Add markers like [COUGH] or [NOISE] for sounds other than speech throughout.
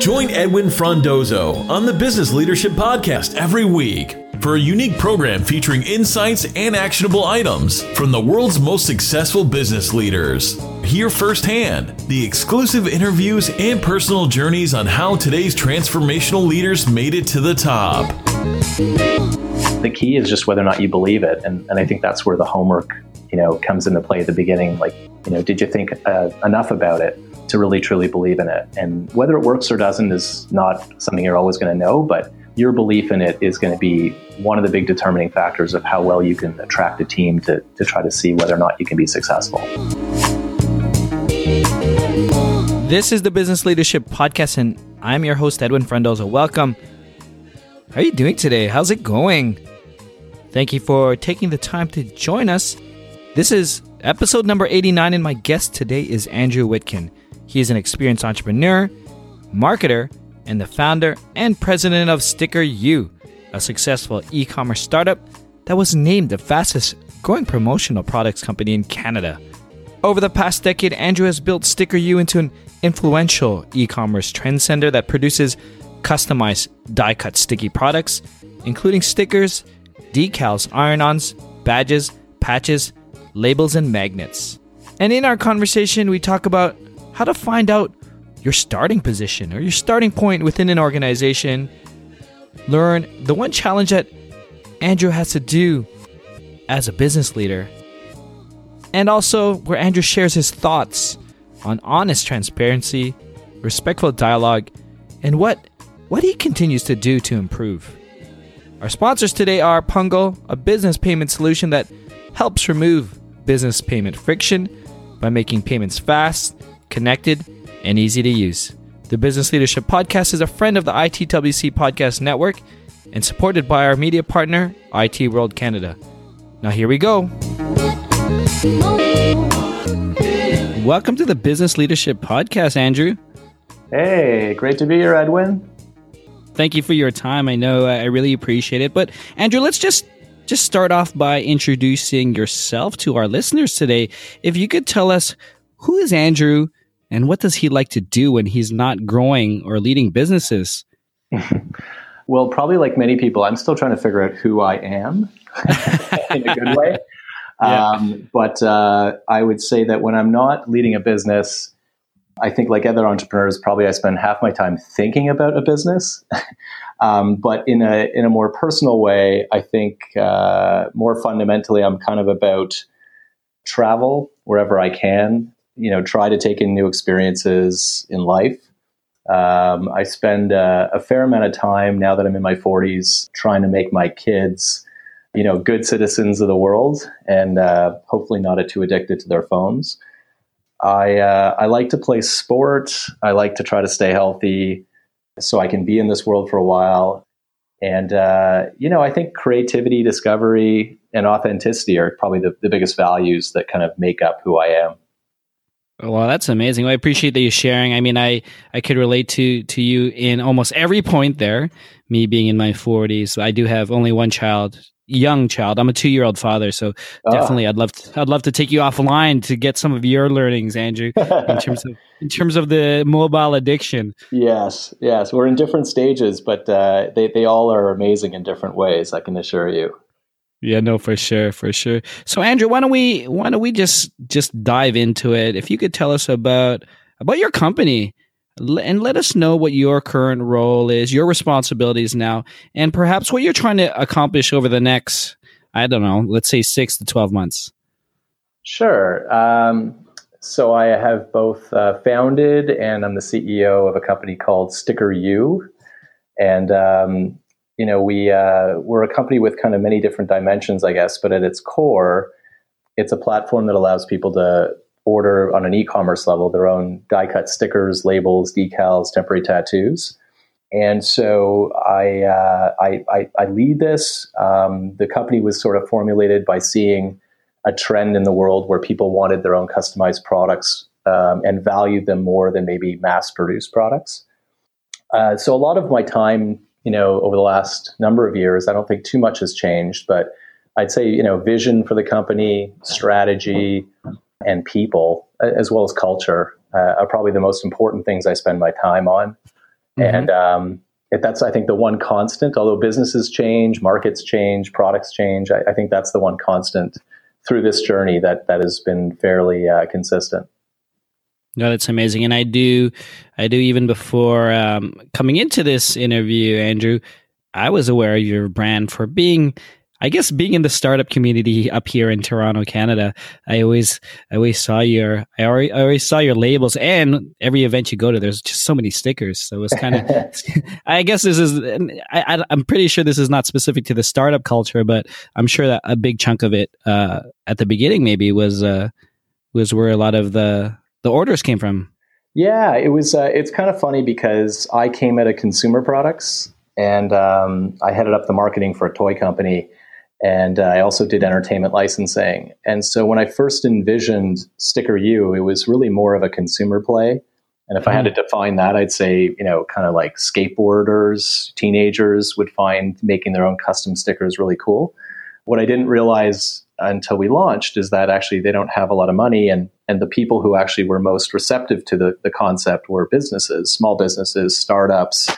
Join Edwin Frondozo on the Business Leadership Podcast every week for a unique program featuring insights and actionable items from the world's most successful business leaders. Hear firsthand the exclusive interviews and personal journeys on how today's transformational leaders made it to the top. The key is just whether or not you believe it. And, and I think that's where the homework, you know, comes into play at the beginning. Like, you know, did you think uh, enough about it to really truly believe in it? And whether it works or doesn't is not something you're always going to know, but your belief in it is going to be one of the big determining factors of how well you can attract a team to, to try to see whether or not you can be successful. This is the Business Leadership Podcast, and I'm your host, Edwin Frondozo. Welcome. How are you doing today? How's it going? Thank you for taking the time to join us. This is episode number 89, and my guest today is Andrew Witkin. He is an experienced entrepreneur, marketer, and the founder and president of StickerYou, a successful e commerce startup that was named the fastest growing promotional products company in Canada. Over the past decade, Andrew has built StickerYou into an influential e commerce trend center that produces customized die cut sticky products, including stickers, decals, iron ons, badges, patches, labels, and magnets. And in our conversation, we talk about how to find out your starting position or your starting point within an organization. Learn the one challenge that Andrew has to do as a business leader. And also, where Andrew shares his thoughts on honest transparency, respectful dialogue, and what, what he continues to do to improve. Our sponsors today are Pungo, a business payment solution that helps remove business payment friction by making payments fast, connected, and easy to use. The Business Leadership Podcast is a friend of the ITWC Podcast Network and supported by our media partner, IT World Canada. Now, here we go. Welcome to the Business Leadership Podcast, Andrew. Hey, great to be here, Edwin. Thank you for your time. I know I really appreciate it. But Andrew, let's just just start off by introducing yourself to our listeners today. If you could tell us who is Andrew and what does he like to do when he's not growing or leading businesses? [LAUGHS] well, probably like many people, I'm still trying to figure out who I am [LAUGHS] in a good way. [LAUGHS] Yeah. Um, but uh, I would say that when I'm not leading a business, I think like other entrepreneurs, probably I spend half my time thinking about a business. um, but in a in a more personal way, I think uh, more fundamentally, I'm kind of about travel wherever I can you know try to take in new experiences in life. Um, I spend uh, a fair amount of time now that I'm in my 40s trying to make my kids, you know, good citizens of the world, and uh, hopefully not too addicted to their phones. I uh, I like to play sport. I like to try to stay healthy, so I can be in this world for a while. And uh, you know, I think creativity, discovery, and authenticity are probably the, the biggest values that kind of make up who I am. Well, that's amazing. Well, I appreciate that you're sharing. I mean, I I could relate to to you in almost every point there. Me being in my 40s, I do have only one child, young child. I'm a two year old father, so oh. definitely, I'd love to, I'd love to take you offline to get some of your learnings, Andrew, [LAUGHS] in terms of in terms of the mobile addiction. Yes, yes, we're in different stages, but uh, they they all are amazing in different ways. I can assure you. Yeah, no, for sure, for sure. So, Andrew, why don't we why don't we just just dive into it? If you could tell us about about your company and let us know what your current role is, your responsibilities now, and perhaps what you're trying to accomplish over the next, I don't know, let's say six to twelve months. Sure. Um, so I have both uh, founded and I'm the CEO of a company called StickerYou, and um, you know, we uh, we're a company with kind of many different dimensions, I guess, but at its core, it's a platform that allows people to order on an e-commerce level their own die-cut stickers, labels, decals, temporary tattoos. And so I, uh, I, I, I, lead this. Um, the company was sort of formulated by seeing a trend in the world where people wanted their own customized products um, and valued them more than maybe mass-produced products. Uh, so a lot of my time you know, over the last number of years. I don't think too much has changed, but I'd say, you know, vision for the company, strategy, and people, as well as culture, uh, are probably the most important things I spend my time on. Mm-hmm. And um, that's, I think, the one constant. Although businesses change, markets change, products change, I, I think that's the one constant through this journey that that has been fairly uh, consistent. No, that's amazing, and I do, I do even before um, coming into this interview, Andrew, I was aware of your brand for being I guess being in the startup community up here in Toronto, Canada, I always, I always saw your, I always, I always saw your labels, and every event you go to, there's just so many stickers. So it's kind of, I guess this is, I, am pretty sure this is not specific to the startup culture, but I'm sure that a big chunk of it uh, at the beginning maybe was uh, was where a lot of the the orders came from. Yeah, it was. Uh, it's kind of funny because I came out of consumer products and um, I headed up the marketing for a toy company and uh, I also did entertainment licensing. And so when I first envisioned StickerYou, it was really more of a consumer play. And if mm-hmm. I had to mm-hmm. define that, I'd say, you know, kind of like skateboarders, teenagers would find making their own custom stickers really cool. What I didn't realize until we launched is that actually they don't have a lot of money and and the people who actually were most receptive to the, the concept were businesses, small businesses, startups,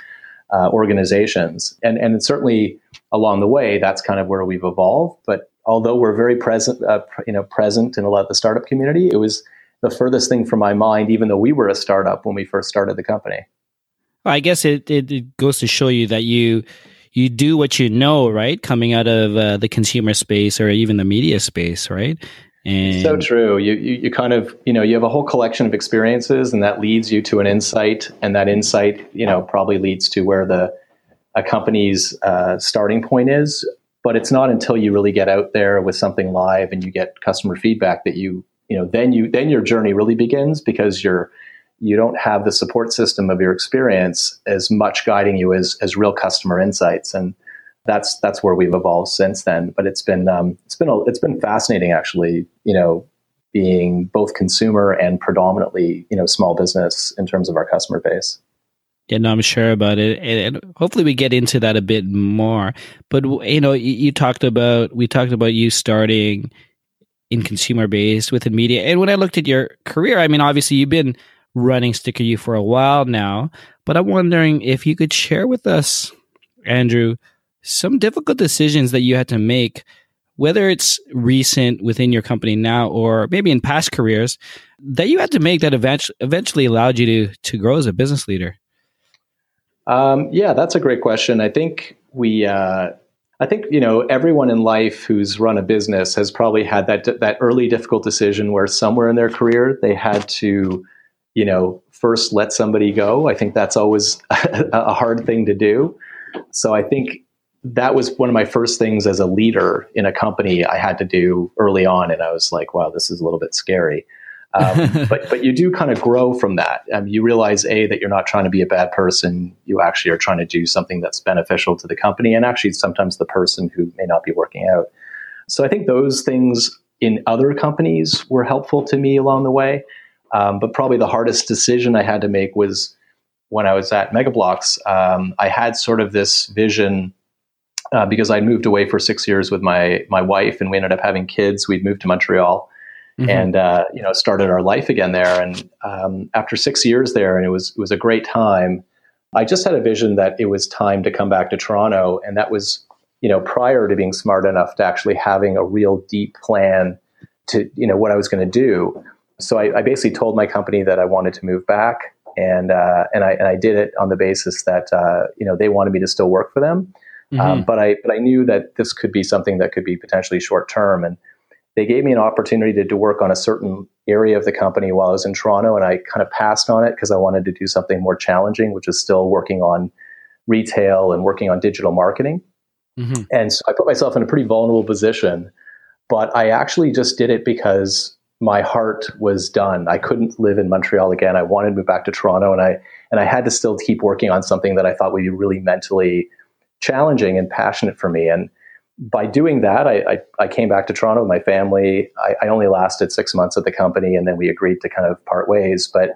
uh, organizations. And and certainly along the way, that's kind of where we've evolved. But although we're very present, uh, you know, present in a lot of the startup community, it was the furthest thing from my mind, even though we were a startup when we first started the company. I guess it, it, it, goes to show you that you you do what you know, right? Coming out of uh, the consumer space or even the media space, right? And so true. You, you, you kind of you know you have a whole collection of experiences, and that leads you to an insight, and that insight you know probably leads to where the a company's uh, starting point is. But it's not until you really get out there with something live and you get customer feedback that you you know then you then your journey really begins because you're you don't have the support system of your experience as much guiding you as as real customer insights. And that's that's where we've evolved since then. But it's been um, it's been a, it's been fascinating actually you know being both consumer and predominantly you know small business in terms of our customer base. Yeah, no, I'm sure about it, and, hopefully we get into that a bit more. But you know, you, you talked about we talked about you starting in consumer based within media, and when I looked at your career, I mean, obviously you've been running StickerYou for a while now, but I'm wondering if you could share with us, Andrew, some difficult decisions that you had to make, whether it's recent within your company now or maybe in past careers, that you had to make that eventually eventually allowed you to to grow as a business leader. Um, yeah, that's a great question. I think we, uh, I think you know, everyone in life who's run a business has probably had that that early difficult decision where somewhere in their career they had to, you know, first let somebody go. I think that's always [LAUGHS] a hard thing to do. So I think that was one of my first things as a leader in a company I had to do early on, and I was like, wow, this is a little bit scary. Um, [LAUGHS] but but you do kind of grow from that. Um, you realize a that you're not trying to be a bad person. You actually are trying to do something that's beneficial to the company and actually sometimes the person who may not be working out. So I think those things in other companies were helpful to me along the way. Um, but probably the hardest decision I had to make was when I was at Mega Bloks. Um, I had sort of this vision. Uh, because I moved away for six years with my my wife, and we ended up having kids. We'd moved to Montreal, mm-hmm. and uh, you know started our life again there. And um, after six years there, and it was it was a great time. I just had a vision that it was time to come back to Toronto, and that was you know prior to being smart enough to actually having a real deep plan to you know what I was going to do. So I, I, basically told my company that I wanted to move back, and uh, and I and I did it on the basis that uh, you know they wanted me to still work for them. Um, mm-hmm. Um, but I but I knew that this could be something that could be potentially short term, and they gave me an opportunity to, to work on a certain area of the company while I was in Toronto, and I kind of passed on it because I wanted to do something more challenging, which is still working on retail and working on digital marketing. Mm-hmm. And so I put myself in a pretty vulnerable position, but I actually just did it because my heart was done. I couldn't live in Montreal again. I wanted to move back to Toronto, and I and I had to still keep working on something that I thought would be really mentally challenging and passionate for me. And by doing that, I, I, I, came back to Toronto with my family. I, I, only lasted six months at the company, and then we agreed to kind of part ways. But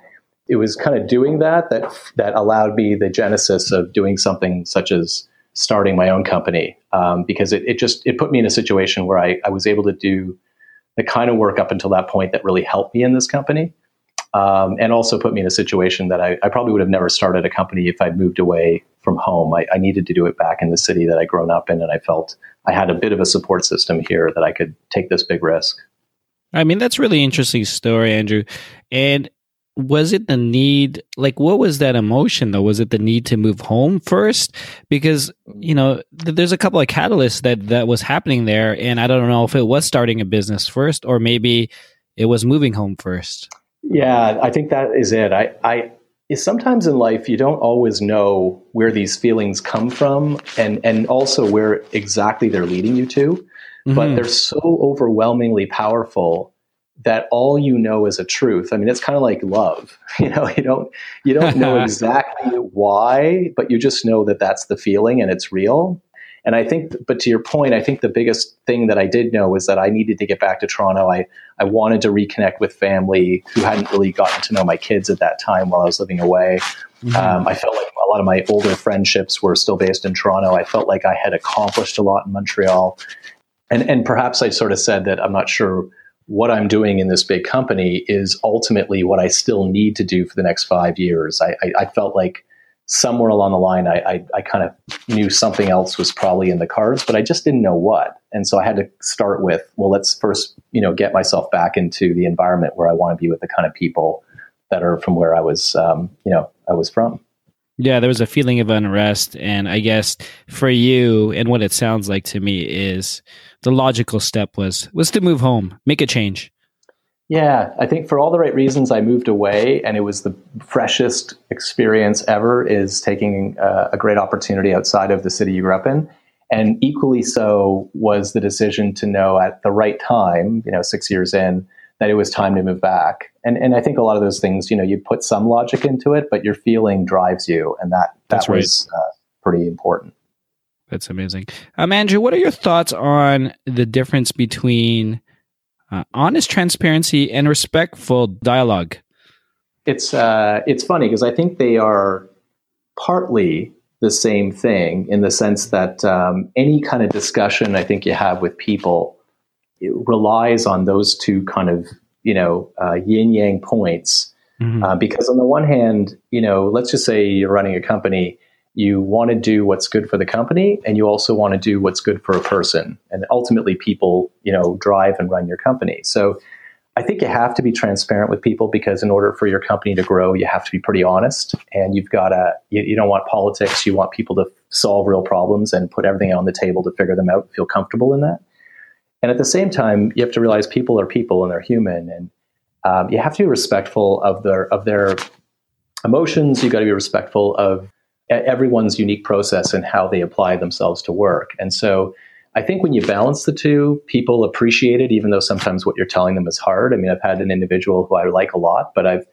it was kind of doing that that that allowed me the genesis of doing something such as starting my own company um, because it, it just it put me in a situation where I, I was able to do the kind of work up until that point that really helped me in this company. um, and also put me in a situation that I, I, probably would have never started a company if I'd moved away from home. I, I, needed to do it back in the city that I'd grown up in, and I felt I had a bit of a support system here that I could take this big risk. I mean, that's really interesting story, Andrew. And was it the need like what was that emotion though? Was it the need to move home first? Because you know th- there's a couple of catalysts that that was happening there and i don't know if it was starting a business first or maybe it was moving home first. Yeah i think that is it. I i sometimes in life you don't always know where these feelings come from and and also where exactly they're leading you to. Mm-hmm. but they're so overwhelmingly powerful that all you know is a truth. I mean, it's kind of like love. [LAUGHS] You know, you don't you don't know [LAUGHS] exactly why, but you just know that that's the feeling and it's real. And I think, but to your point, I think the biggest thing that I did know was that I needed to get back to Toronto. I, I wanted to reconnect with family who hadn't really gotten to know my kids at that time while I was living away. Mm-hmm. Um, I felt like a lot of my older friendships were still based in Toronto. I felt like I had accomplished a lot in Montreal. And, and perhaps I sort of said that I'm not sure what I'm doing in this big company is ultimately what I still need to do for the next five years. I, I, I felt like somewhere along the line, I, I, I, kind of knew something else was probably in the cards, but I just didn't know what. And so I had to start with, well, let's first, you know, get myself back into the environment where I want to be with the kind of people that are from where I was, um, you know, I was from. Yeah, there was a feeling of unrest, and I guess for you, and what it sounds like to me is the logical step was was to move home, make a change. Yeah, I think for all the right reasons, I moved away, and it was the freshest experience ever. Is taking uh, a great opportunity outside of the city you grew up in, and equally so was the decision to know at the right time, you know, six years in, that it was time to move back. And and I think a lot of those things, you know, you put some logic into it, but your feeling drives you, and that that That's was right. uh, pretty important. That's amazing. Um, Andrew, what are your thoughts on the difference between uh, honest transparency and respectful dialogue? It's uh, it's funny because I think they are partly the same thing in the sense that um, any kind of discussion I think you have with people relies on those two kind of you know uh, yin yang points. Mm-hmm. Uh, because on the one hand, you know, let's just say you're running a company you want to do what's good for the company and you also want to do what's good for a person and ultimately people you know drive and run your company so i think you have to be transparent with people because in order for your company to grow you have to be pretty honest and you've got to you, you don't want politics you want people to solve real problems and put everything on the table to figure them out feel comfortable in that and at the same time you have to realize people are people and they're human and um, you have to be respectful of their of their emotions you got to be respectful of everyone's unique process and how they apply themselves to work. And so I think when you balance the two, people appreciate it, even though sometimes what you're telling them is hard. I mean, I've had an individual who I like a lot, but I've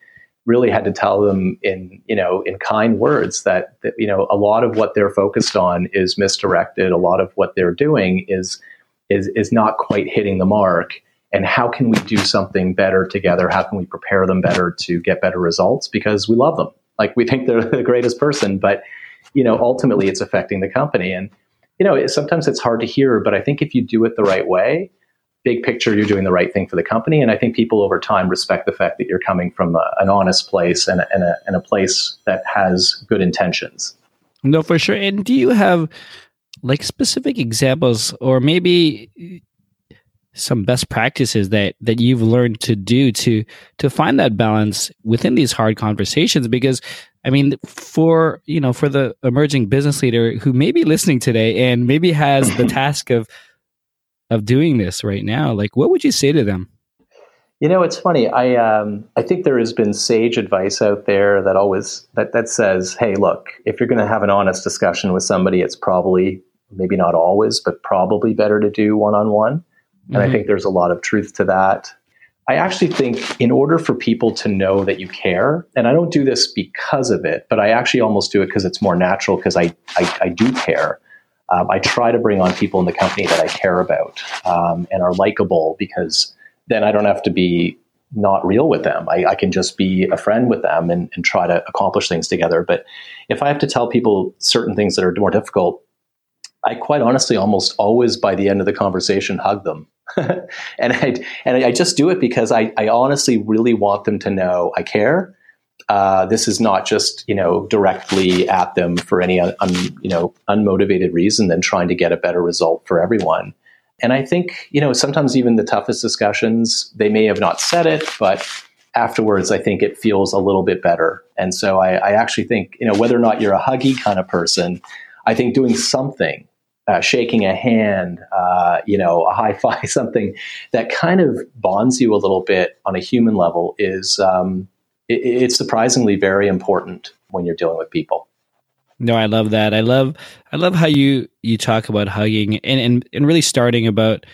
really had to tell them in you know in kind words that, that you know a lot of what they're focused on is misdirected. A lot of what they're doing is is is not quite hitting the mark. And how can we do something better together? How can we prepare them better to get better results? Because we love them like we think they're [LAUGHS] the greatest person, but you know, ultimately it's affecting the company. And you know, sometimes it's hard to hear, but I think if you do it the right way, big picture, you're doing the right thing for the company. And I think people over time respect the fact that you're coming from a, an honest place and a, and, a, and a place that has good intentions. No, for sure. And do you have like specific examples or maybe some best practices that that you've learned to do to to find that balance within these hard conversations? Because i mean for you know for the emerging business leader who may be listening today and maybe has the [COUGHS] task of of doing this right now like what would you say to them? You know it's funny. I um i think there has been sage advice out there that always that that says hey look if you're going to have an honest discussion with somebody it's probably maybe not always but probably better to do one on one and mm-hmm. I think there's a lot of truth to that. I actually think in order for people to know that you care, and I don't do this because of it, but I actually almost do it because it's more natural because I, I, I, do care. Um, I try to bring on people in the company that I care about um, and are likable because then I don't have to be not real with them. I, I can just be a friend with them and, and try to accomplish things together. But if I have to tell people certain things that are more difficult, I quite honestly almost always by the end of the conversation hug them [LAUGHS] and I and I just do it because I, I honestly really want them to know I care. Uh, this is not just you know directly at them for any un, you know unmotivated reason than trying to get a better result for everyone. And I think you know sometimes even the toughest discussions they may have not said it, but afterwards I think it feels a little bit better. And so I, I actually think you know whether or not you're a huggy kind of person, I think doing something uh, shaking a hand, uh, you know, a high five, [LAUGHS] something that kind of bonds you a little bit on a human level is um, it, it's surprisingly very important when you're dealing with people. No, I love that. I love I love how you you talk about hugging and and, and really starting about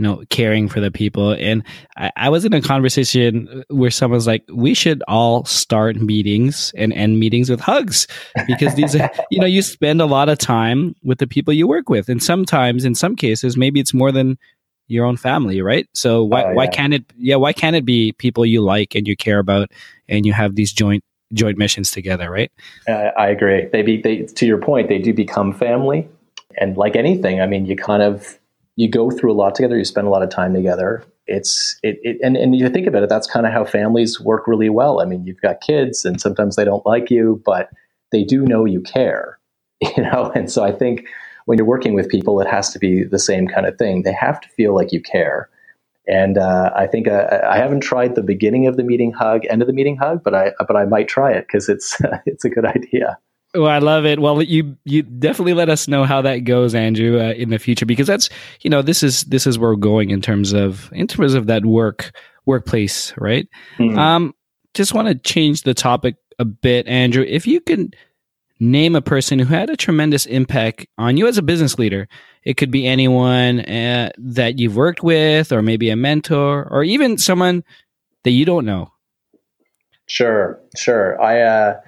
you know, caring for the people. And I, I, was in a conversation where someone's like, we should all start meetings and end meetings with hugs because these are, [LAUGHS] you know, you spend a lot of time with the people you work with. And sometimes, in some cases, maybe it's more than your own family, right? So why, uh, yeah. why can't it, yeah, why can't it be people you like and you care about and you have these joint, joint missions together, right? Uh, I agree. They be, they, to your point, they do become family. And like anything, I mean, you kind of, you go through a lot together. You spend a lot of time together. It's it, it and and you think about it. That's kind of how families work really well. I mean, you've got kids, and sometimes they don't like you, but they do know you care. [LAUGHS] You know, and so I think when you're working with people, it has to be the same kind of thing. They have to feel like you care. And uh, I think uh, I haven't tried the beginning of the meeting hug, end of the meeting hug, but I but I might try it because it's [LAUGHS] it's a good idea. Well, I love it. Well, you you definitely let us know how that goes, Andrew, uh, in the future because that's you know this is this is where we're going in terms of in terms of that work workplace, right? Mm-hmm. Um, just want to change the topic a bit, Andrew. If you can name a person who had a tremendous impact on you as a business leader, it could be anyone uh, that you've worked with, or maybe a mentor, or even someone that you don't know. Sure, sure. I. Uh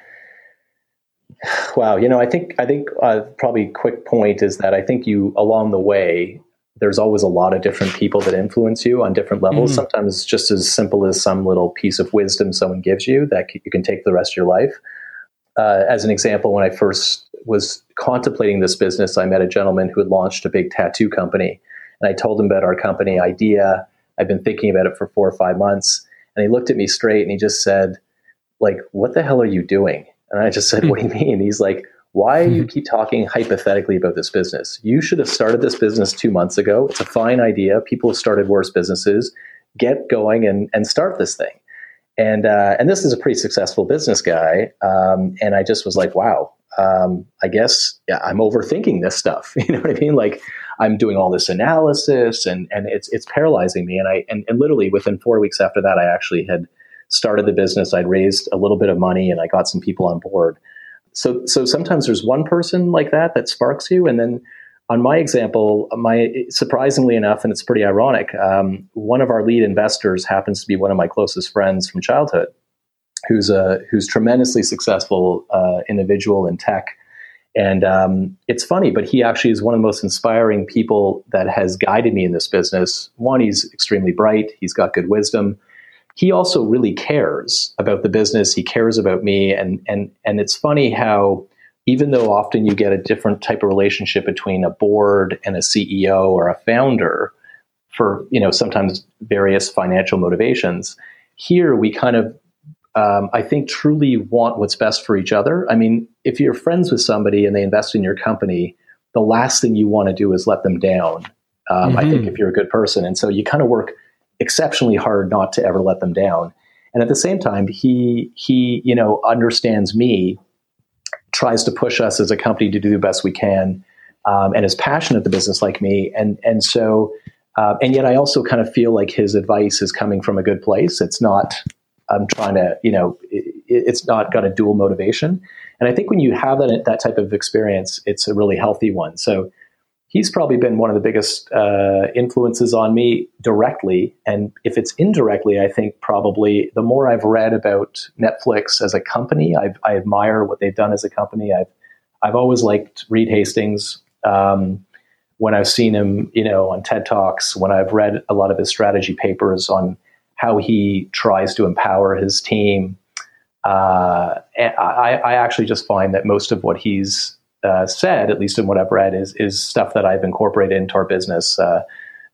[SIGHS] Wow, you know, I think I think uh, probably quick point is that I think you along the way there's always a lot of different people that influence you on different levels. Mm-hmm. Sometimes just as simple as some little piece of wisdom someone gives you that you can take the rest of your life. Uh, as an example, when I first was contemplating this business, I met a gentleman who had launched a big tattoo company, and I told him about our company idea. I've been thinking about it for four or five months, and he looked at me straight and he just said, "Like, what the hell are you doing?" And I just said, What do you mean? He's like, Why do you keep talking hypothetically about this business? You should have started this business two months ago. It's a fine idea. People have started worse businesses. Get going and, and start this thing. And uh, and this is a pretty successful business guy. Um, and I just was like, wow, um, I guess yeah, I'm overthinking this stuff. [LAUGHS] You know what I mean? Like I'm doing all this analysis and and it's it's paralyzing me. And I and, and literally within four weeks after that, I actually had started the business. I'd raised a little bit of money and I got some people on board. So, so sometimes there's one person like that that sparks you, and then on my example, my surprisingly enough, and it's pretty ironic, um, one of our lead investors happens to be one of my closest friends from childhood, who's a who's tremendously successful uh, individual in tech. And um, it's funny, but he actually is one of the most inspiring people that has guided me in this business. One, he's extremely bright. He's got good wisdom he also really cares about the business. He cares about me, and and and it's funny how even though often you get a different type of relationship between a board and a CEO or a founder for you know sometimes various financial motivations, here we kind of um, I think truly want what's best for each other. I mean, if you're friends with somebody and they invest in your company, the last thing you want to do is let them down. Um, mm-hmm. I think mm-hmm. if you're a good person, and so you kind of work exceptionally hard not to ever let them down. And at the same time, he he you know understands me, tries to push us as a company to do the best we can, um, and is passionate the business like me. And and so uh, and yet I also kind of feel like his advice is coming from a good place. It's not I'm trying to you know it, it's not got a dual motivation. And I think when you have that that type of experience, it's a really healthy one. So he's probably been one of the biggest uh, influences on me directly. And if it's indirectly, I think probably the more I've read about Netflix as a company, I've, i admire what they've done as a company. I've I've always liked Reed Hastings. Um, when I've seen him, you know, on TED Talks, when I've read a lot of his strategy papers on how he tries to empower his team, uh, I, I actually just find that most of what he's uh, said, at least in what I've read, is is stuff that I've incorporated into our business. Uh,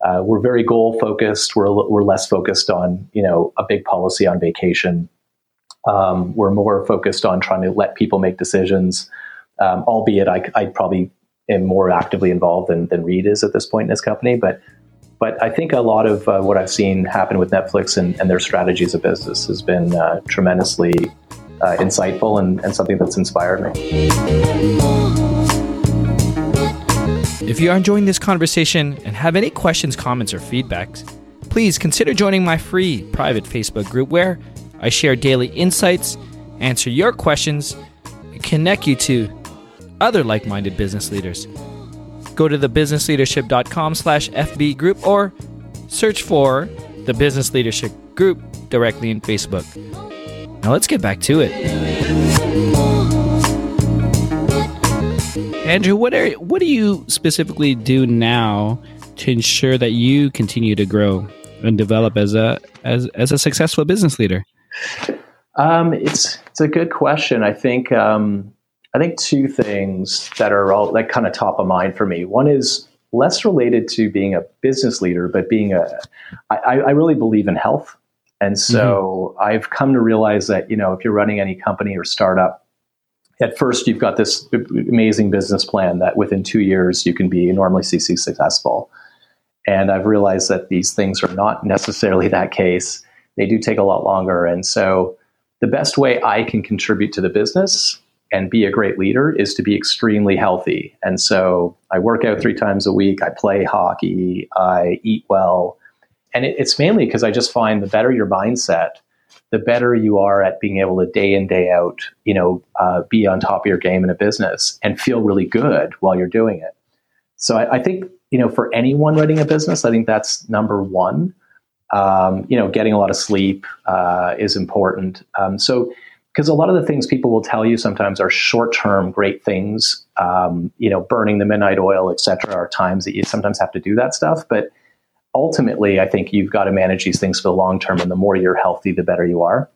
uh, we're very goal focused. We're we're less focused on you know a big policy on vacation. Um, we're more focused on trying to let people make decisions. Um, albeit, I, I probably am more actively involved than, than Reed is at this point in his company. But but I think a lot of uh, what I've seen happen with Netflix and, and their strategies of business has been uh, tremendously uh, insightful and, and something that's inspired me. If you are enjoying this conversation and have any questions, comments, or feedbacks, please consider joining my free private Facebook group where I share daily insights, answer your questions, and connect you to other like-minded business leaders. Go to thebusinessleadership.com slash FB group or search for the Business Leadership Group directly in Facebook. Now let's get back to it. Andrew, what are what do you specifically do now to ensure that you continue to grow and develop as a as as a successful business leader? Um, it's it's a good question. I think um, I think two things that are all like kind of top of mind for me. One is less related to being a business leader, but being a I, I really believe in health, and so mm-hmm. I've come to realize that you know if you're running any company or startup, at first you've got this amazing business plan that within two years you can be enormously successful. And I've realized that these things are not necessarily that case. They do take a lot longer. And so the best way I can contribute to the business and be a great leader is to be extremely healthy. And so I work out three times a week, I play hockey, I eat well. And it, it's mainly because I just find the better your mindset, the better you are at being able to day in day out you know uh, be on top of your game in a business and feel really good while you're doing it. So I, I think you know for anyone running a business i think that's number one. Um, you know getting a lot of sleep uh, is important. Um, so because a lot of the things people will tell you sometimes are short-term great things. Um, you know burning the midnight oil etc are times that you sometimes have to do that stuff. But ultimately, I think you've got to manage these things for the long term, and the more you're healthy, the better you are.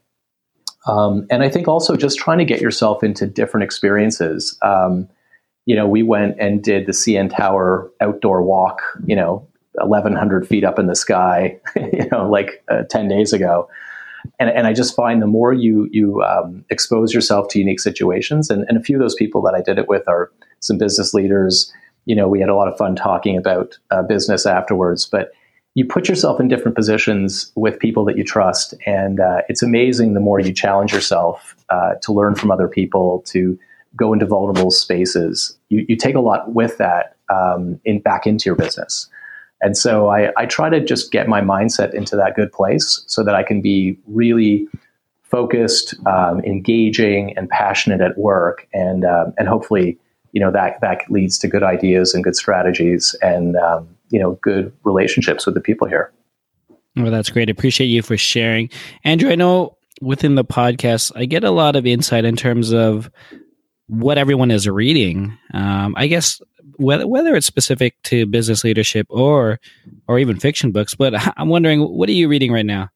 Um, and I think also just trying to get yourself into different experiences. Um, you know, we went and did the CN Tower outdoor walk, you know, 1,100 feet up in the sky, [LAUGHS] you know, like uh, 10 days ago. And, and I just find the more you you um, expose yourself to unique situations, and, and a few of those people that I did it with are some business leaders. You know, we had a lot of fun talking about uh, business afterwards, but you put yourself in different positions with people that you trust. And uh, it's amazing the more you challenge yourself uh, to learn from other people, to go into vulnerable spaces. You, you take a lot with that um, in, back into your business. And so I, I try to just get my mindset into that good place so that I can be really focused, um, engaging, and passionate at work. And, um, and hopefully, you know, that, that leads to good ideas and good strategies and, um, you know good relationships with the people here. Well, that's great. Appreciate you for sharing, Andrew. I know within the podcast, I get a lot of insight in terms of what everyone is reading. Um, I guess whether whether it's specific to business leadership or or even fiction books. But [LAUGHS] I'm wondering, what are you reading right now?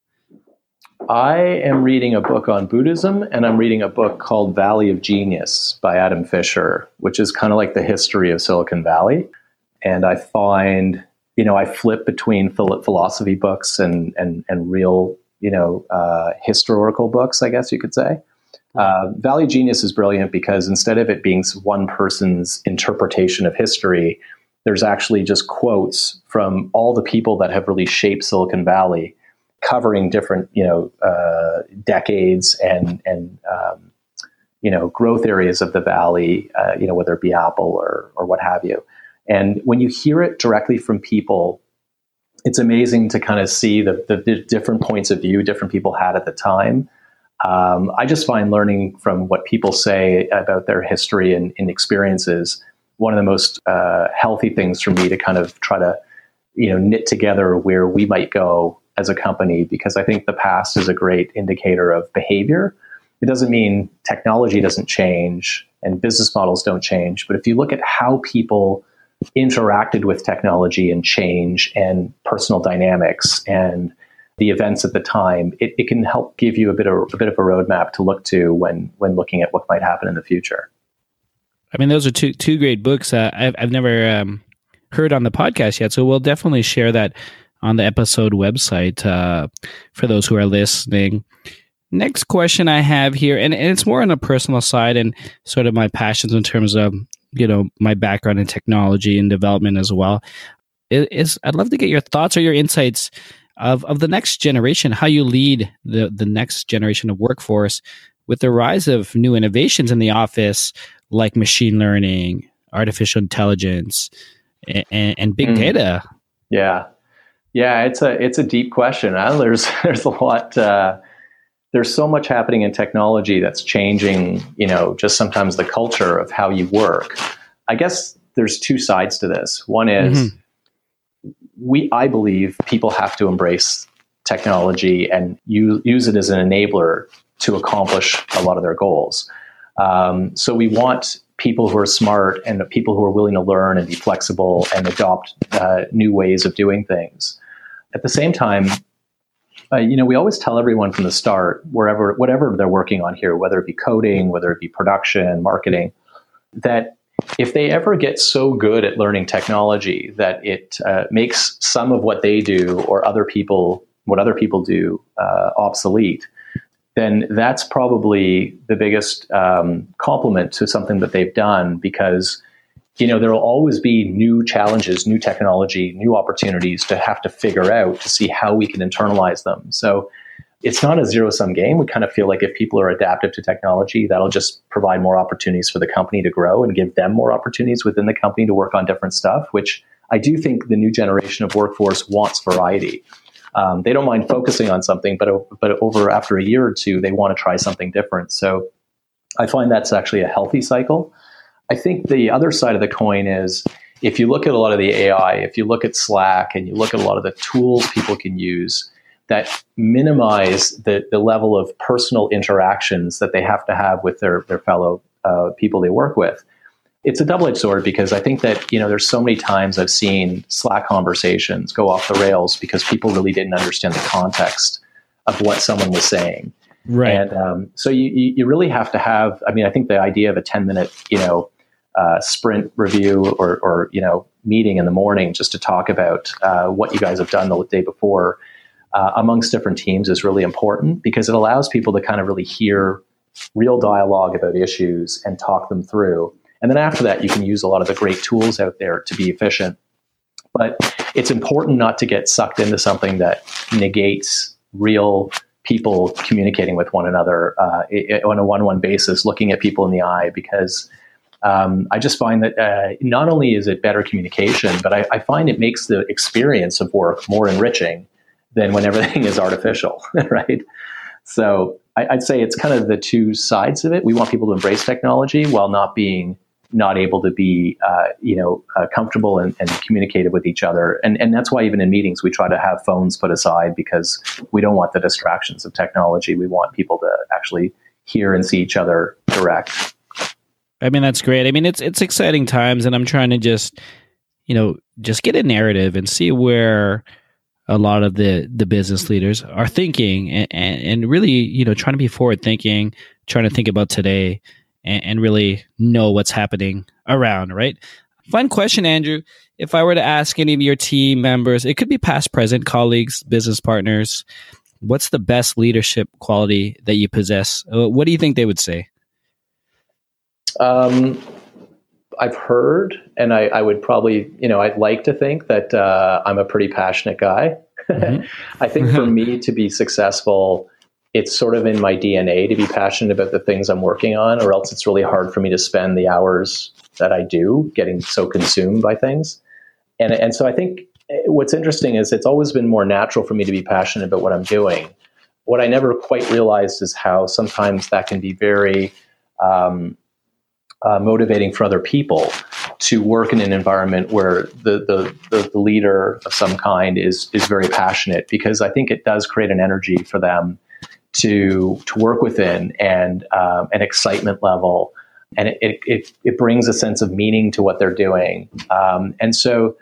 I am reading a book on Buddhism, and I'm reading a book called Valley of Genius by Adam Fisher, which is kind of like the history of Silicon Valley. And I find you know, I flip between philosophy books and and and real, you know, uh, historical books. I guess you could say. Uh, Valley Genius is brilliant because instead of it being one person's interpretation of history, there's actually just quotes from all the people that have really shaped Silicon Valley, covering different, you know, uh, decades and and um, you know growth areas of the valley. Uh, you know, whether it be Apple or or what have you. And when you hear it directly from people, it's amazing to kind of see the, the, the different points of view different people had at the time. Um, I just find learning from what people say about their history and, and experiences one of the most uh, healthy things for me to kind of try to you know knit together where we might go as a company because I think the past is a great indicator of behavior. It doesn't mean technology doesn't change and business models don't change, but if you look at how people interacted with technology and change and personal dynamics and the events at the time, it, it can help give you a bit of a bit of a roadmap to look to when when looking at what might happen in the future. I mean, those are two two great books. Uh, I've I've never um, heard on the podcast yet. So we'll definitely share that on the episode website uh, for those who are listening. Next question I have here, and, and it's more on a personal side and sort of my passions in terms of you know my background in technology and development as well. Is I'd love to get your thoughts or your insights of, of the next generation, how you lead the, the next generation of workforce with the rise of new innovations in the office like machine learning, artificial intelligence, and, and big mm. data. Yeah, yeah, it's a it's a deep question. Uh, there's [LAUGHS] there's a lot. Uh, there's so much happening in technology that's changing. You know, just sometimes the culture of how you work. I guess there's two sides to this. One is mm-hmm. we. I believe people have to embrace technology and use, use it as an enabler to accomplish a lot of their goals. Um, so we want people who are smart and people who are willing to learn and be flexible and adopt uh, new ways of doing things. At the same time, uh, you know, we always tell everyone from the start, wherever, whatever they're working on here, whether it be coding, whether it be production, marketing, that if they ever get so good at learning technology that it uh, makes some of what they do or other people, what other people do, uh, obsolete, then that's probably the biggest um, compliment to something that they've done because you know there will always be new challenges new technology new opportunities to have to figure out to see how we can internalize them so it's not a zero sum game we kind of feel like if people are adaptive to technology that'll just provide more opportunities for the company to grow and give them more opportunities within the company to work on different stuff which i do think the new generation of workforce wants variety um, they don't mind focusing on something, but but over after a year or two, they want to try something different. So I find that's actually a healthy cycle. I think the other side of the coin is if you look at a lot of the AI, if you look at Slack and you look at a lot of the tools people can use that minimize the, the level of personal interactions that they have to have with their, their fellow uh, people they work with it's a double-edged sword because I think that you know there's so many times I've seen Slack conversations go off the rails because people really didn't understand the context of what someone was saying. Right. And um, so you you really have to have. I mean, I think the idea of a 10 minute you know uh, sprint review or or you know meeting in the morning just to talk about uh, what you guys have done the day before uh, amongst different teams is really important because it allows people to kind of really hear real dialogue about issues and talk them through and then after that, you can use a lot of the great tools out there to be efficient. But it's important not to get sucked into something that negates real people communicating with one another uh, on a one-on-one basis, looking at people in the eye, because um, I just find that uh, not only is it better communication, but I, I, find it makes the experience of work more enriching than when everything [LAUGHS] is artificial, [LAUGHS] right? So I, would say it's kind of the two sides of it. We want people to embrace technology while not being not able to be, uh, you know, uh, comfortable and, and communicative with each other. And, and that's why even in meetings, we try to have phones put aside because we don't want the distractions of technology. We want people to actually hear and see each other direct. I mean, that's great. I mean, it's, it's exciting times and I'm trying to just, you know, just get a narrative and see where a lot of the, the business leaders are thinking and, and, and really, you know, trying to be forward thinking, trying to think about today and, and really know what's happening around, right? Fun question, Andrew. If I were to ask any of your team members, it could be past, present, colleagues, business partners, what's the best leadership quality that you possess? Uh, what do you think they would say? Um, I've heard, and I, I, would probably, you know, I'd like to think that uh, I'm a pretty passionate guy. Mm-hmm. [LAUGHS] I think for [LAUGHS] me to be successful, it's sort of in my DNA to be passionate about the things I'm working on, or else it's really hard for me to spend the hours that I do getting so consumed by things. And, and so I think eh, what's interesting is it's always been more natural for me to be passionate about what I'm doing. What I never quite realized is how sometimes that can be very um, uh, motivating for other people to work in an environment where the, the, the, the leader of some kind is, is very passionate because I think it does create an energy for them to to work within and um, an excitement level, and it, it it brings a sense of meaning to what they're doing. Um, and so,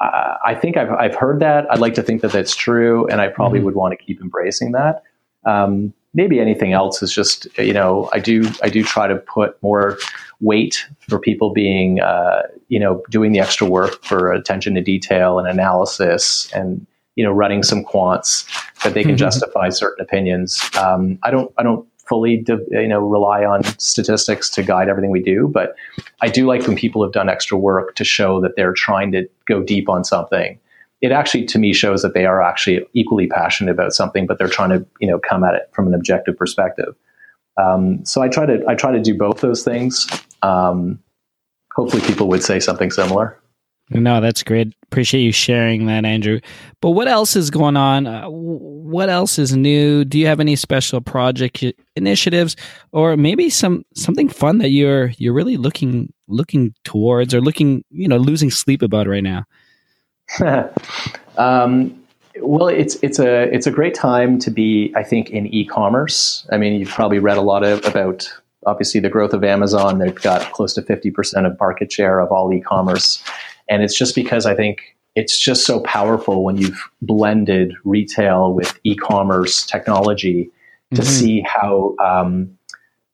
uh, I think I've I've heard that. I'd like to think that that's true, and I probably mm-hmm. would want to keep embracing that. Um, maybe anything else is just you know I do I do try to put more weight for people being uh, you know doing the extra work for attention to detail and analysis and you know running some quants that they can mm-hmm. justify certain opinions. Um, I don't I don't fully you know rely on statistics to guide everything we do, but I do like when people have done extra work to show that they're trying to go deep on something it actually to me shows that they are actually equally passionate about something, but they're trying to you know come at it from an objective perspective. Um, so I try to I try to do both those things. Um, hopefully, people would say something similar. No, that's great. Appreciate you sharing that, Andrew. But what else is going on? Uh, what else is new? Do you have any special project initiatives, or maybe some something fun that you're you're really looking looking towards, or looking you know losing sleep about right now? [LAUGHS] um, well, it's it's a it's a great time to be, I think, in e-commerce. I mean, you've probably read a lot of, about obviously the growth of Amazon. They've got close to fifty percent of market share of all e-commerce, and it's just because I think it's just so powerful when you've blended retail with e-commerce technology to mm-hmm. see how um,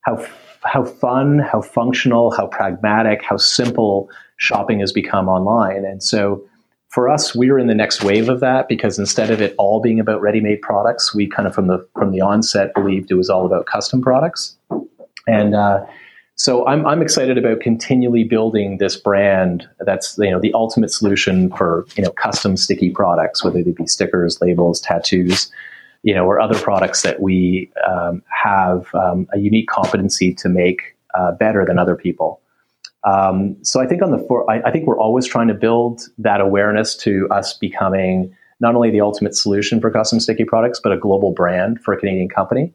how how fun, how functional, how pragmatic, how simple shopping has become online, and so for us, we were in the next wave of that because instead of it all being about ready-made products, we kind of from the from the onset believed it was all about custom products. And uh, so I'm I'm excited about continually building this brand that's you know the ultimate solution for you know custom sticky products, whether they be stickers, labels, tattoos, you know, or other products that we um, have um, a unique competency to make uh, better than other people. Um, so I think on the for, I, I, think we're always trying to build that awareness to us becoming not only the ultimate solution for custom sticky products, but a global brand for a Canadian company.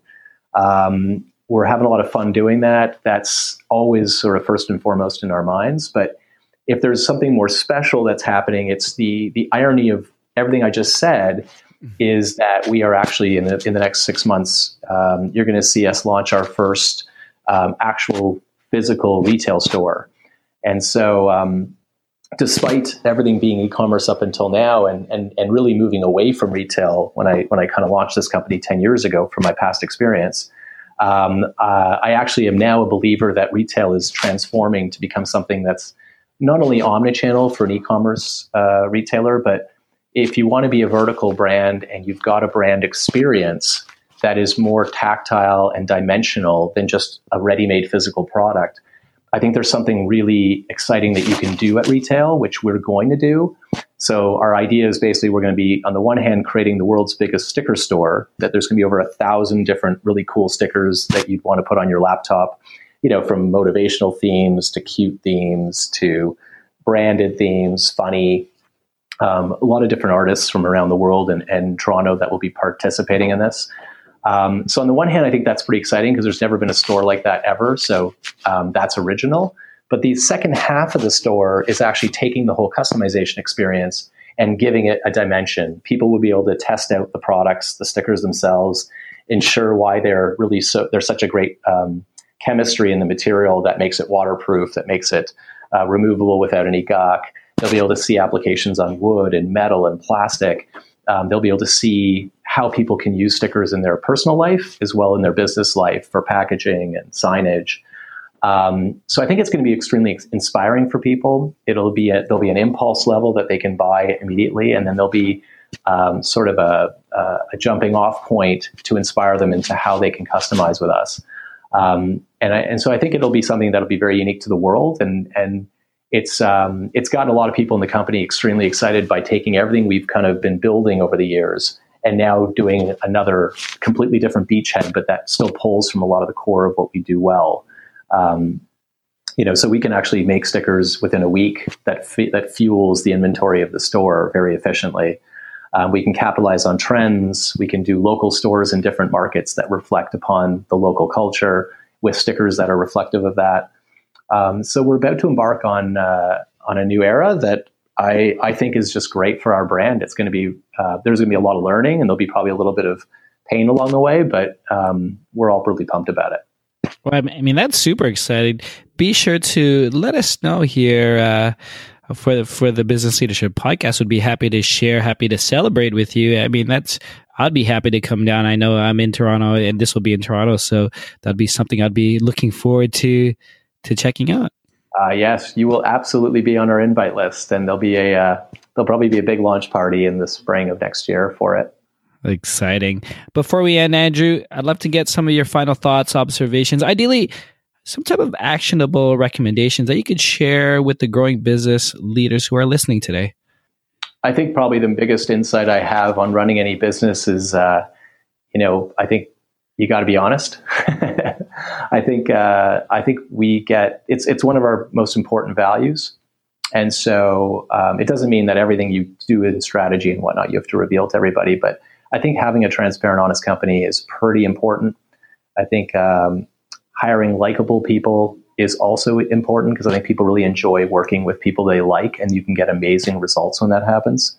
Um, we're having a lot of fun doing that. That's always sort of first and foremost in our minds. But if there's something more special that's happening, it's the the irony of everything I just said is that we are actually in the in the next six months, um, you're going to see us launch our first um, actual physical retail store. And so, um, despite everything being e-commerce up until now, and, and and really moving away from retail when I when I kind of launched this company ten years ago from my past experience, um, uh, I actually am now a believer that retail is transforming to become something that's not only omnichannel for an e-commerce uh, retailer, but if you want to be a vertical brand and you've got a brand experience that is more tactile and dimensional than just a ready-made physical product I think there's something really exciting that you can do at retail, which we're going to do. So our idea is basically we're going to be on the one hand creating the world's biggest sticker store. That there's going to be over a thousand different really cool stickers that you'd want to put on your laptop. You know, from motivational themes to cute themes to branded themes, funny. Um, a lot of different artists from around the world and, and Toronto that will be participating in this. Um, so on the one hand, I think that's pretty exciting because there's never been a store like that ever. So um, that's original. But the second half of the store is actually taking the whole customization experience and giving it a dimension. People will be able to test out the products, the stickers themselves, ensure why they're really so there's such a great um, chemistry in the material that makes it waterproof, that makes it uh, removable without any gunk. They'll be able to see applications on wood and metal and plastic. Um, they'll be able to see how people can use stickers in their personal life as well in their business life for packaging and signage. Um, so I think it's going to be extremely inspiring for people. It'll be a, there'll be an impulse level that they can buy immediately, and then there'll be um, sort of a, a, a, jumping off point to inspire them into how they can customize with us. Um, and, I, and so I think it'll be something that'll be very unique to the world, and and it's um, it's gotten a lot of people in the company extremely excited by taking everything we've kind of been building over the years and now doing another completely different beachhead, but that still pulls from a lot of the core of what we do well. Um, you know, so we can actually make stickers within a week that that fuels the inventory of the store very efficiently. Um, we can capitalize on trends. We can do local stores in different markets that reflect upon the local culture with stickers that are reflective of that. Um, so we're about to embark on uh, on a new era that I, I think is just great for our brand. It's going to be uh, there's going to be a lot of learning, and there'll be probably a little bit of pain along the way, but um, we're all really pumped about it. Well, I mean that's super exciting. Be sure to let us know here uh, for the, for the business leadership podcast. Would be happy to share, happy to celebrate with you. I mean that's I'd be happy to come down. I know I'm in Toronto, and this will be in Toronto, so that'd be something I'd be looking forward to to checking out. Uh, yes, you will absolutely be on our invite list, and there'll be a uh, there'll probably be a big launch party in the spring of next year for it. Exciting. Before we end, Andrew, I'd love to get some of your final thoughts, observations, ideally, some type of actionable recommendations that you could share with the growing business leaders who are listening today. I think probably the biggest insight I have on running any business is, uh, you know, I think you got to be honest. [LAUGHS] I think uh, I think we get it's it's one of our most important values, and so um, it doesn't mean that everything you do in strategy and whatnot you have to reveal to everybody. But I think having a transparent, honest company is pretty important. I think um, hiring likable people is also important because I think people really enjoy working with people they like, and you can get amazing results when that happens.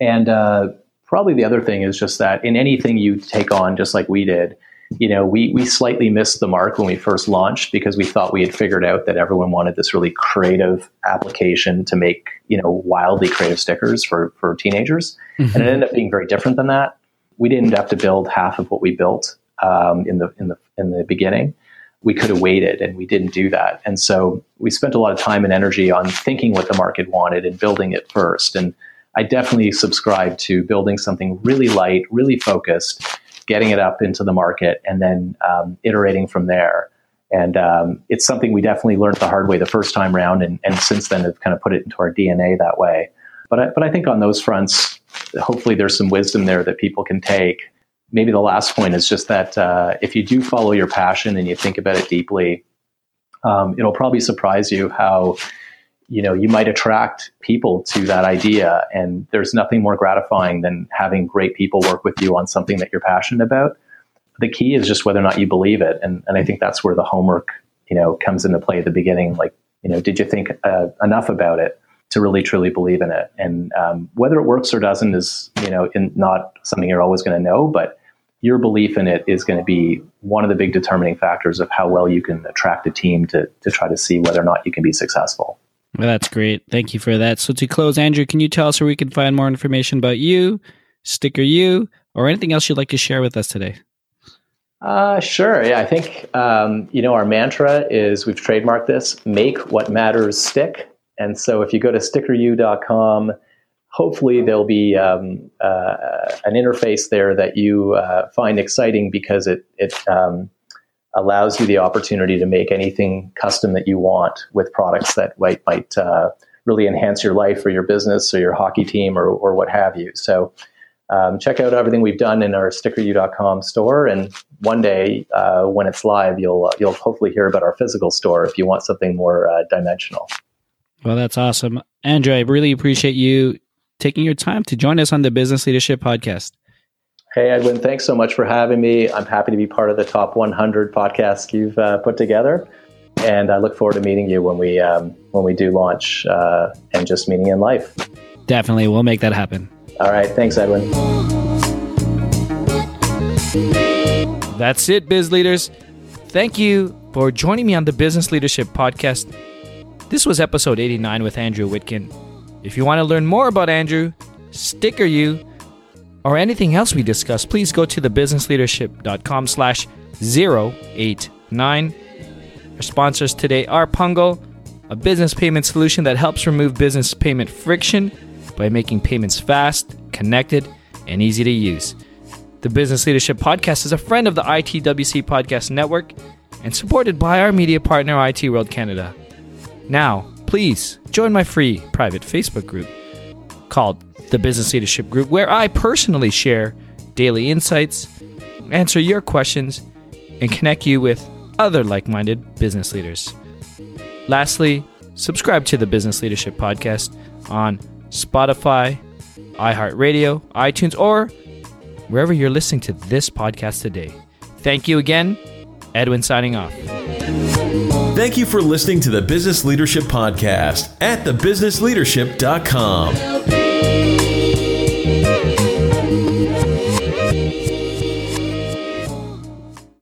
And uh, probably the other thing is just that in anything you take on, just like we did, you know, we we slightly missed the mark when we first launched because we thought we had figured out that everyone wanted this really creative application to make you know wildly creative stickers for for teenagers, mm-hmm. and it ended up being very different than that. We didn't have to build half of what we built um, in the in the in the beginning. We could have waited, and we didn't do that. And so we spent a lot of time and energy on thinking what the market wanted and building it first. And I definitely subscribe to building something really light, really focused getting it up into the market, and then um, iterating from there. And um, it's something we definitely learned the hard way the first time around, and, and since then have kind of put it into our DNA that way. But I, but I think on those fronts, hopefully there's some wisdom there that people can take. Maybe the last point is just that uh, if you do follow your passion and you think about it deeply, um, it'll probably surprise you how you know you might attract people to that idea and there's nothing more gratifying than having great people work with you on something that you're passionate about. The key is just whether or not you believe it and, and i think that's where the homework you know comes into play at the beginning. Like you know did you think uh, enough about it to really truly believe in it? And um, whether it works or doesn't is you know in, not something you're always going to know but your belief in it is going to be one of the big determining factors of how well you can attract a team to, to try to see whether or not you can be successful well, that's great. Thank you for that. So to close, Andrew, can you tell us where we can find more information about you, StickerYou, or anything else you'd like to share with us today? Uh, sure. Yeah, I think um, you know our mantra is we've trademarked this: make what matters stick. And so, if you go to stickeryou.com, hopefully there'll be um, uh, an interface there that you uh, find exciting because it it um, allows you the opportunity to make anything custom that you want with products that might, might uh, really enhance your life or your business or your hockey team or, or what have you. So um, check out everything we've done in our stickeryou.com store. And one day uh, when it's live, you'll, you'll hopefully hear about our physical store if you want something more uh, dimensional. Well, that's awesome. Andrew, I really appreciate you taking your time to join us on the Business Leadership Podcast. Hey, Edwin, thanks so much for having me. I'm happy to be part of the top 100 podcasts you've uh, put together. And I look forward to meeting you when we, um, when we do launch uh, and just meeting in life. Definitely. We'll make that happen. All right. Thanks, Edwin. That's it, biz leaders. Thank you for joining me on the Business Leadership Podcast. This was episode 89 with Andrew Witkin. If you want to learn more about Andrew, StickerYou, or anything else we discuss, please go to thebusinessleadership.com slash 089. Our sponsors today are Pungle, a business payment solution that helps remove business payment friction by making payments fast, connected, and easy to use. The Business Leadership Podcast is a friend of the ITWC Podcast Network and supported by our media partner, IT World Canada. Now, please join my free private Facebook group called the Business Leadership Group, where I personally share daily insights, answer your questions, and connect you with other like minded business leaders. Lastly, subscribe to the Business Leadership Podcast on Spotify, iHeartRadio, iTunes, or wherever you're listening to this podcast today. Thank you again. Edwin signing off. Thank you for listening to the Business Leadership Podcast at thebusinessleadership.com.